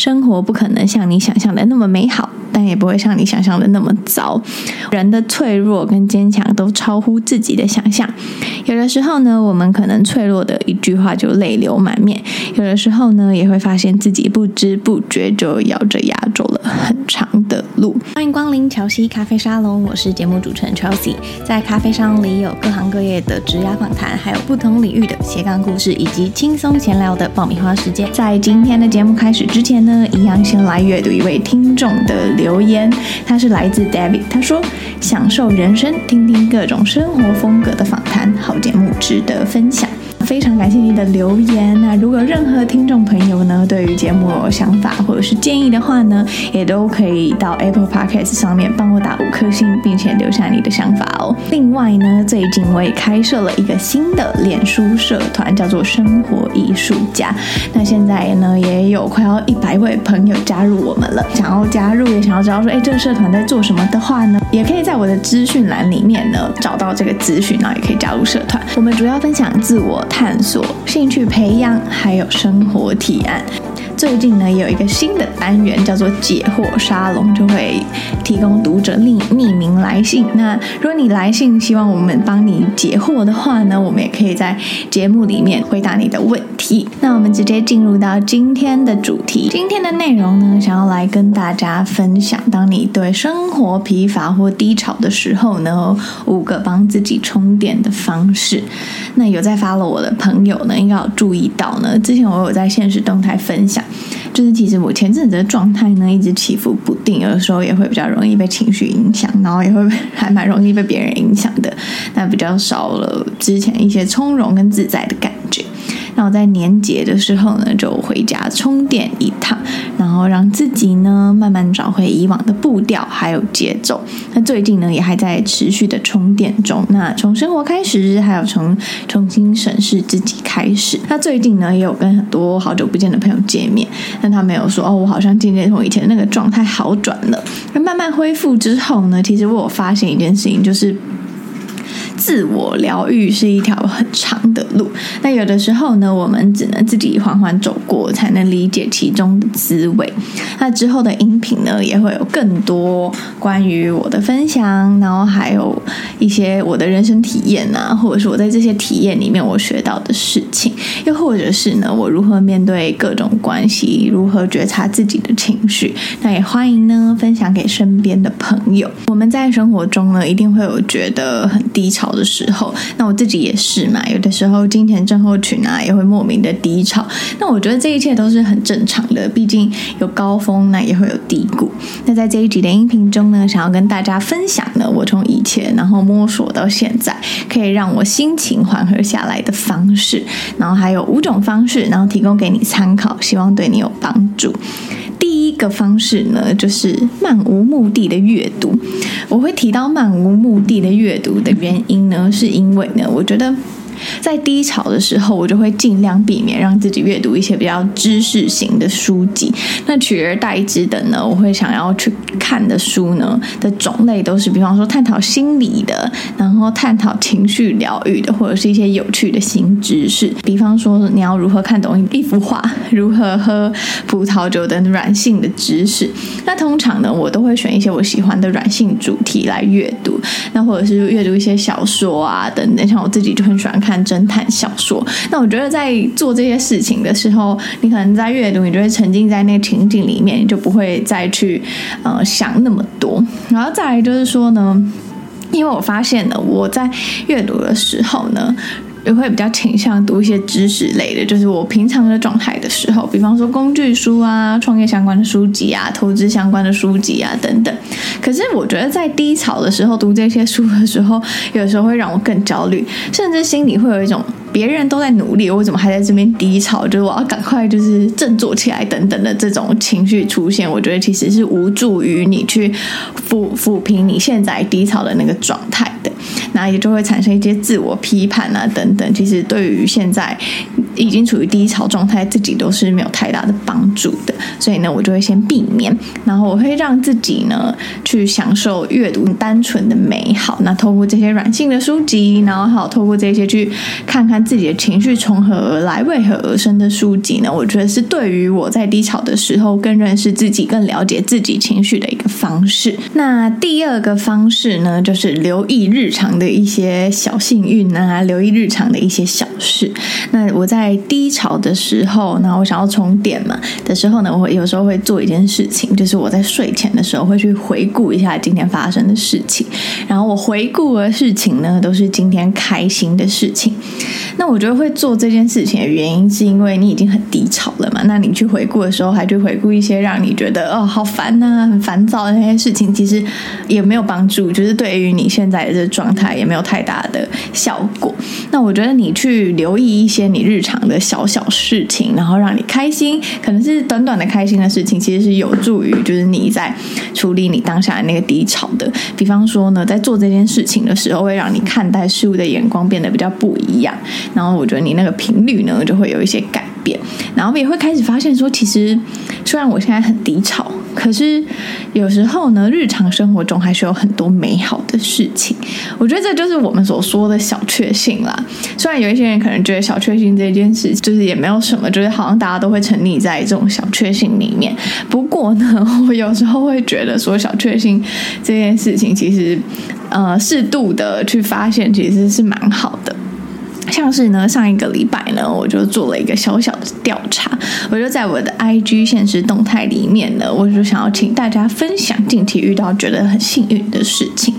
生活不可能像你想象的那么美好。但也不会像你想象的那么糟。人的脆弱跟坚强都超乎自己的想象。有的时候呢，我们可能脆弱的一句话就泪流满面；有的时候呢，也会发现自己不知不觉就咬着牙走了很长的路。欢迎光临乔西咖啡沙龙，我是节目主持人 Chelsea。在咖啡沙龙里有各行各业的职涯访谈，还有不同领域的斜杠故事，以及轻松闲聊的爆米花时间。在今天的节目开始之前呢，一样先来阅读一位听众的留留言，他是来自 David，他说：“享受人生，听听各种生活风格的访谈，好节目值得分享。”非常感谢你的留言。那如果任何听众朋友呢，对于节目有想法或者是建议的话呢，也都可以到 Apple Podcast 上面帮我打五颗星，并且留下你的想法哦。另外呢，最近我也开设了一个新的脸书社团，叫做生活艺术家。那现在呢，也有快要一百位朋友加入我们了。想要加入，也想要知道说，哎，这个社团在做什么的话呢，也可以在我的资讯栏里面呢找到这个资讯，然后也可以加入社团。我们主要分享自我探索、兴趣培养，还有生活提案。最近呢，有一个新的单元叫做解惑沙龙，就会提供读者匿匿名来信。那如果你来信希望我们帮你解惑的话呢，我们也可以在节目里面回答你的问题。那我们直接进入到今天的主题。今天的内容呢，想要来跟大家分享，当你对生活疲乏或低潮的时候呢，五个帮自己充电的方式。那有在 follow 我的朋友呢，应该有注意到呢，之前我有在现实动态分享。就是其实我前阵子的状态呢，一直起伏不定，有的时候也会比较容易被情绪影响，然后也会还蛮容易被别人影响的，那比较少了之前一些从容跟自在的感觉。那我在年节的时候呢，就回家充电一趟，后让自己呢慢慢找回以往的步调还有节奏。那最近呢也还在持续的充电中。那从生活开始，还有从重新审视自己开始。那最近呢也有跟很多好久不见的朋友见面，但他没有说哦，我好像渐渐从以前那个状态好转了。那慢慢恢复之后呢，其实我有发现一件事情，就是。自我疗愈是一条很长的路，那有的时候呢，我们只能自己缓缓走过，才能理解其中的滋味。那之后的音频呢，也会有更多关于我的分享，然后还有一些我的人生体验啊，或者是我在这些体验里面我学到的事情，又或者是呢，我如何面对各种关系，如何觉察自己的情绪。那也欢迎呢，分享给身边的朋友。我们在生活中呢，一定会有觉得很低潮的时候，那我自己也是嘛。有的时候金钱症候群啊，也会莫名的低潮。那我觉得这一切都是很正常的，毕竟有高峰，那也会有低谷。那在这一集的音频中呢，想要跟大家分享呢，我从以前然后摸索到现在，可以让我心情缓和下来的方式。然后还有五种方式，然后提供给你参考，希望对你有帮助。第一个方式呢，就是漫无目的的阅读。我会提到漫无目的的阅读的原因呢，是因为呢，我觉得。在低潮的时候，我就会尽量避免让自己阅读一些比较知识型的书籍。那取而代之的呢，我会想要去看的书呢的种类都是，比方说探讨心理的，然后探讨情绪疗愈的，或者是一些有趣的新知识。比方说，你要如何看懂一幅画，如何喝葡萄酒等软性的知识。那通常呢，我都会选一些我喜欢的软性主题来阅读。那或者是阅读一些小说啊等等，像我自己就很喜欢看。看侦探小说，那我觉得在做这些事情的时候，你可能在阅读，你就会沉浸在那个情景里面，你就不会再去呃想那么多。然后再来就是说呢，因为我发现呢我在阅读的时候呢。也会比较倾向读一些知识类的，就是我平常的状态的时候，比方说工具书啊、创业相关的书籍啊、投资相关的书籍啊等等。可是我觉得在低潮的时候读这些书的时候，有时候会让我更焦虑，甚至心里会有一种别人都在努力，我怎么还在这边低潮？就是我要赶快就是振作起来等等的这种情绪出现，我觉得其实是无助于你去抚抚平你现在低潮的那个状态的。那也就会产生一些自我批判啊等等。其实对于现在已经处于低潮状态，自己都是没有太大的帮助的。所以呢，我就会先避免，然后我会让自己呢去享受阅读单纯的美好。那透过这些软性的书籍，然后还有透过这些去看看自己的情绪从何而来、为何而生的书籍呢，我觉得是对于我在低潮的时候更认识自己、更了解自己情绪的一个方式。那第二个方式呢，就是留意日常的一些小幸运啊，留意日常的一些小事。那我在低潮的时候，那我想要充电嘛的时候呢，我有时候会做一件事情，就是我在睡前的时候会去回顾一下今天发生的事情，然后我回顾的事情呢，都是今天开心的事情。那我觉得会做这件事情的原因，是因为你已经很低潮了嘛。那你去回顾的时候，还去回顾一些让你觉得哦好烦呐、很烦躁的那些事情，其实也没有帮助，就是对于你现在的这状态也没有太大的效果。那我觉得你去留意一些你日常常的小小事情，然后让你开心，可能是短短的开心的事情，其实是有助于就是你在处理你当下的那个低潮的。比方说呢，在做这件事情的时候，会让你看待事物的眼光变得比较不一样。然后我觉得你那个频率呢，就会有一些改变，然后也会开始发现说，其实虽然我现在很低潮，可是有时候呢，日常生活中还是有很多美好的事情。我觉得这就是我们所说的小确幸啦。虽然有一些人可能觉得小确幸这件事就是也没有什么，就是好像大家都会沉溺在这种小确幸里面。不过呢，我有时候会觉得说，小确幸这件事情其实呃适度的去发现，其实是蛮好的。像是呢，上一个礼拜呢，我就做了一个小小的调查，我就在我的 IG 现实动态里面呢，我就想要请大家分享近期遇到觉得很幸运的事情。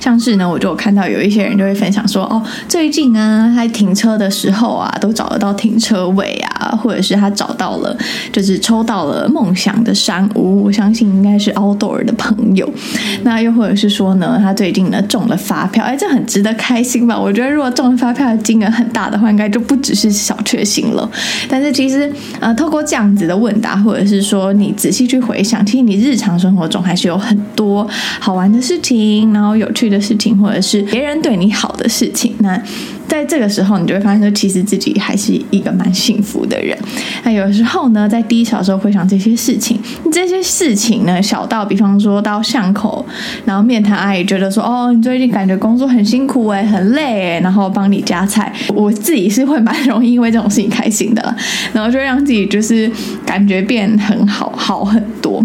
像是呢，我就看到有一些人就会分享说，哦，最近啊，他停车的时候啊，都找得到停车位啊，或者是他找到了，就是抽到了梦想的山屋。我相信应该是 outdoor 的朋友。那又或者是说呢，他最近呢中了发票，哎，这很值得开心吧？我觉得如果中了发票的金额很大的话，应该就不只是小确幸了。但是其实，呃，透过这样子的问答，或者是说你仔细去回想，其实你日常生活中还是有很多好玩的事情，然后有趣的事情，或者是别人对你好的事情。那在这个时候，你就会发现说，其实自己还是一个蛮幸福的人。那有时候呢，在低潮的时候回想这些事情，这些事情呢，小到比方说到巷口，然后面谈阿姨觉得说，哦，你最近感觉工作很辛苦诶，很累诶，然后帮你夹菜。我自己是会蛮容易因为这种事情开心的，然后就让自己就是感觉变很好，好很多。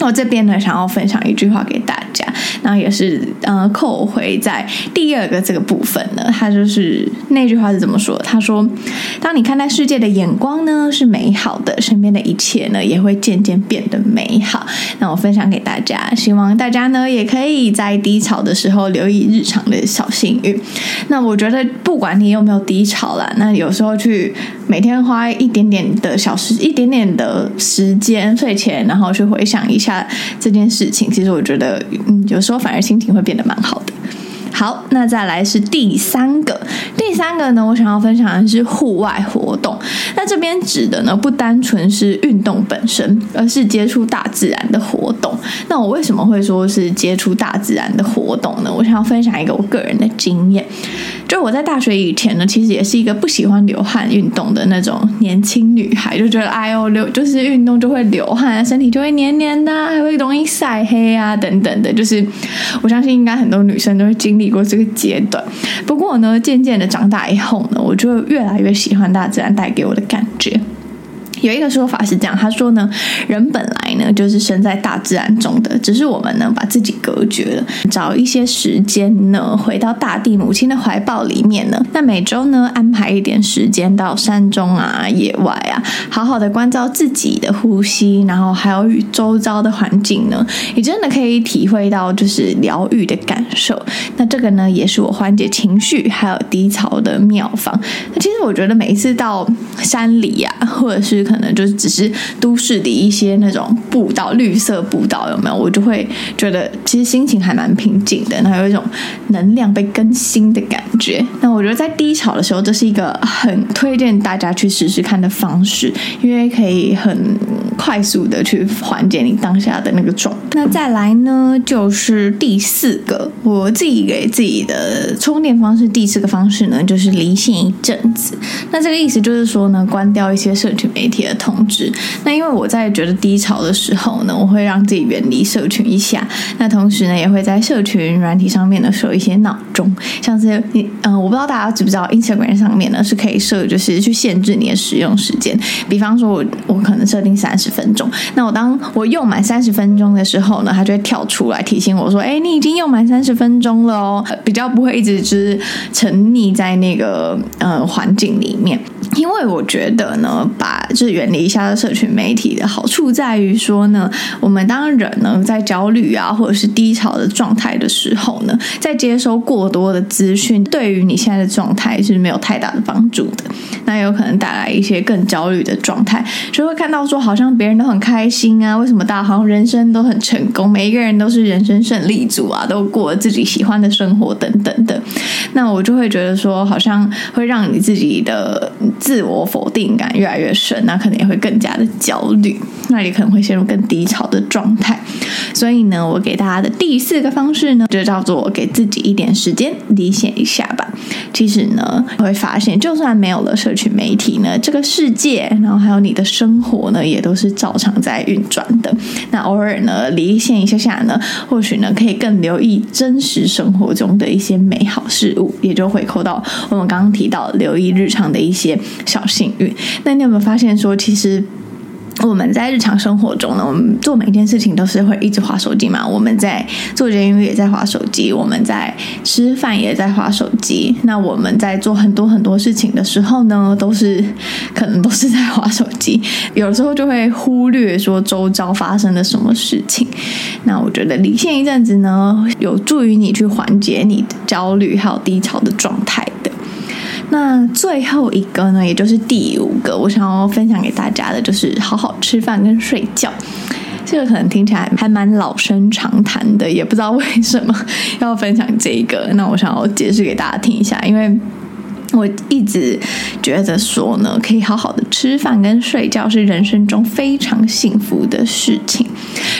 我这边呢，想要分享一句话给大家，然后也是呃扣回在第二个这个部分呢，他就是那句话是怎么说？他说：“当你看待世界的眼光呢是美好的，身边的一切呢也会渐渐变得美好。”那我分享给大家，希望大家呢也可以在低潮的时候留意日常的小幸运。那我觉得不管你有没有低潮啦，那有时候去每天花一点点的小时，一点点的时间睡前，然后去回想一下。这件事情，其实我觉得，嗯，有时候反而心情会变得蛮好的。好，那再来是第三个，第三个呢，我想要分享的是户外活动。那这边指的呢，不单纯是运动本身，而是接触大自然的活动。那我为什么会说是接触大自然的活动呢？我想要分享一个我个人的经验。就我在大学以前呢，其实也是一个不喜欢流汗运动的那种年轻女孩，就觉得哎呦流就是运动就会流汗，身体就会黏黏的，还会容易晒黑啊等等的。就是我相信应该很多女生都会经历过这个阶段。不过呢，渐渐的长大以后呢，我就越来越喜欢大自然带给我的感觉。有一个说法是这样，他说呢，人本来呢就是生在大自然中的，只是我们呢把自己隔绝了，找一些时间呢回到大地母亲的怀抱里面呢，那每周呢安排一点时间到山中啊、野外啊，好好的关照自己的呼吸，然后还有与周遭的环境呢，你真的可以体会到就是疗愈的感受。那这个呢也是我缓解情绪还有低潮的妙方。那其实我觉得每一次到山里啊，或者是可能就是只是都市里一些那种步道、绿色步道有没有？我就会觉得其实心情还蛮平静的，然后有一种能量被更新的感觉。那我觉得在低潮的时候，这是一个很推荐大家去试试看的方式，因为可以很快速的去缓解你当下的那个状态。那再来呢，就是第四个，我自己给自己的充电方式。第四个方式呢，就是离线一阵子。那这个意思就是说呢，关掉一些社群媒体的通知。那因为我在觉得低潮的时候呢，我会让自己远离社群一下。那同时呢，也会在社群软体上面呢设一些闹钟，像是你嗯、我不知道大家知不知道，Instagram 上面呢是可以设，就是去限制你的使用时间。比方说我我可能设定三十分钟，那我当我用满三十分钟的时候呢，它就会跳出来提醒我说：“哎，你已经用满三十分钟了哦。”比较不会一直就是沉溺在那个呃环境里面。因为我觉得呢，把就是远离一下社群媒体的好处在于说呢，我们当人呢在焦虑啊或者是低潮的状态的时候呢，在接收过多的资讯，对于你现在的状态是没有太大的帮助的。那有可能带来一些更焦虑的状态，就会看到说好像别人都很开心啊，为什么大家好像人生都很成功，每一个人都是人生胜利组啊，都过自己喜欢的生活等等的。那我就会觉得说，好像会让你自己的自我否定感越来越深，那可能也会更加的焦虑，那也可能会陷入更低潮的状态。所以呢，我给大家的第四个方式呢，就叫做给自己一点时间离线一下吧。其实呢，会发现就算没有了社群媒体呢，这个世界，然后还有你的生活呢，也都是照常在运转的。那偶尔呢，离线一下下呢，或许呢，可以更留意真实生活中的一些美好事物，也就回扣到我们刚刚提到留意日常的一些小幸运。那你有没有发现说，其实？我们在日常生活中呢，我们做每一件事情都是会一直划手机嘛。我们在做节目也在划手机，我们在吃饭也在划手机。那我们在做很多很多事情的时候呢，都是可能都是在划手机。有时候就会忽略说周遭发生了什么事情。那我觉得离线一阵子呢，有助于你去缓解你的焦虑还有低潮的状态。那最后一个呢，也就是第五个，我想要分享给大家的，就是好好吃饭跟睡觉。这个可能听起来还蛮老生常谈的，也不知道为什么要分享这个。那我想要解释给大家听一下，因为。我一直觉得说呢，可以好好的吃饭跟睡觉是人生中非常幸福的事情。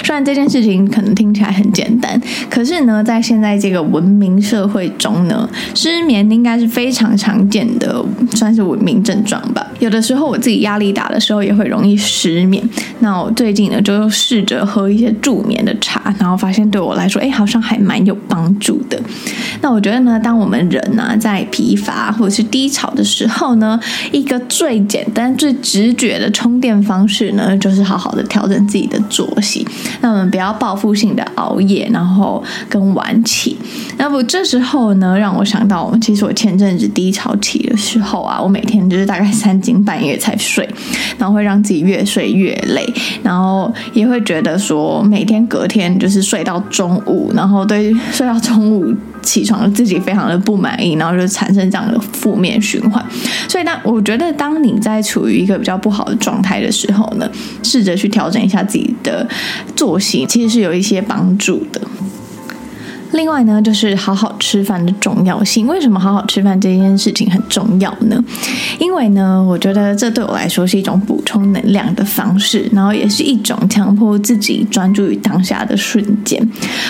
虽然这件事情可能听起来很简单，可是呢，在现在这个文明社会中呢，失眠应该是非常常见的，算是文明症状吧。有的时候我自己压力大的时候也会容易失眠。那我最近呢，就试着喝一些助眠的茶，然后发现对我来说，哎，好像还蛮有帮助的。那我觉得呢，当我们人呢、在疲乏或者是低潮的时候呢，一个最简单、最直觉的充电方式呢，就是好好的调整自己的作息。那我们不要报复性的熬夜，然后跟晚起。那么这时候呢，让我想到，其实我前阵子低潮期的时候啊，我每天就是大概 三更半夜才睡，然后会让自己越睡越累，然后也会觉得说，每天隔天就是睡到中午，然后对，睡到中午。起床自己非常的不满意，然后就产生这样的负面循环。所以，当我觉得当你在处于一个比较不好的状态的时候呢，试着去调整一下自己的作息，其实是有一些帮助的。另外呢，就是好好吃饭的重要性。为什么好好吃饭这件事情很重要呢？因为呢，我觉得这对我来说是一种补充能量的方式，然后也是一种强迫自己专注于当下的瞬间。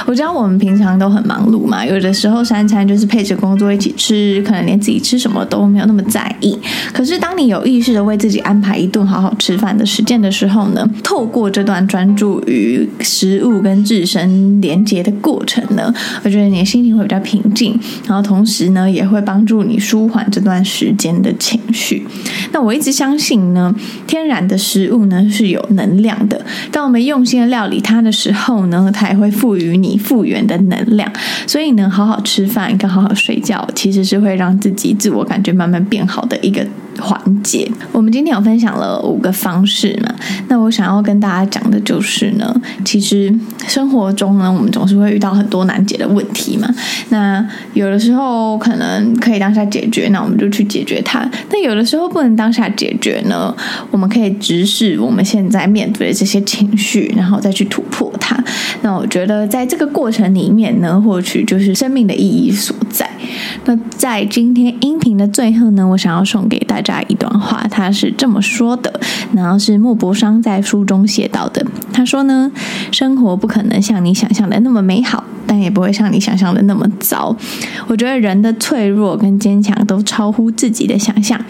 我知道我们平常都很忙碌嘛，有的时候三餐就是配着工作一起吃，可能连自己吃什么都没有那么在意。可是当你有意识的为自己安排一顿好好吃饭的时间的时候呢，透过这段专注于食物跟自身连接的过程呢，我觉得你的心情会比较平静，然后同时呢，也会帮助你舒缓这段时间的情绪。那我一直相信呢，天然的食物呢是有能量的。当我们用心的料理它的时候呢，它也会赋予你复原的能量。所以呢，好好吃饭跟好好睡觉，其实是会让自己自我感觉慢慢变好的一个环节。我们今天有分享了五个方式嘛？那我想要跟大家讲的就是呢，其实生活中呢，我们总是会遇到很多难解的问题嘛。那有的时候可能可以当下解决，那我们就去解决它。但有的时候不能当下解决呢，我们可以直视我们现在面对的这些情绪，然后再去突破它。那我觉得在这个过程里面呢，或许就是生命的意义所在。那在今天音频的最后呢，我想要送给大家一段话，他是这么说的，然后是莫泊桑在书中写到的：他说呢，生活不可能像你想象的那么美好，但也不会像你想象的那么糟。我觉得人的脆弱跟坚强都超乎自己的想象。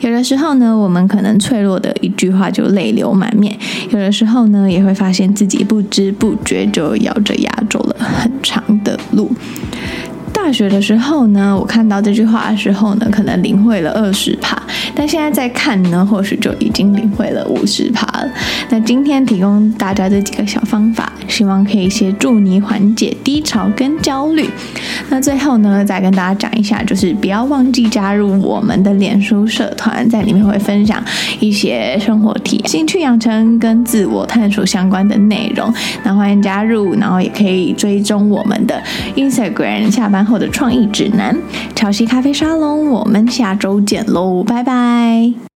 有的时候呢，我们可能脆弱的一句话就泪流满面；有的时候呢，也会发现自己不知不觉就咬着牙走了很长的路。大学的时候呢，我看到这句话的时候呢，可能领会了二十趴，但现在再看呢，或许就已经领会了五十趴了。那今天提供大家这几个小方法，希望可以协助你缓解低潮跟焦虑。那最后呢，再跟大家讲一下，就是不要忘记加入我们的脸书社团，在里面会分享一些生活体验、兴趣养成跟自我探索相关的内容。那欢迎加入，然后也可以追踪我们的 Instagram 下班后的创意指南，潮汐咖啡沙龙，我们下周见喽，拜拜。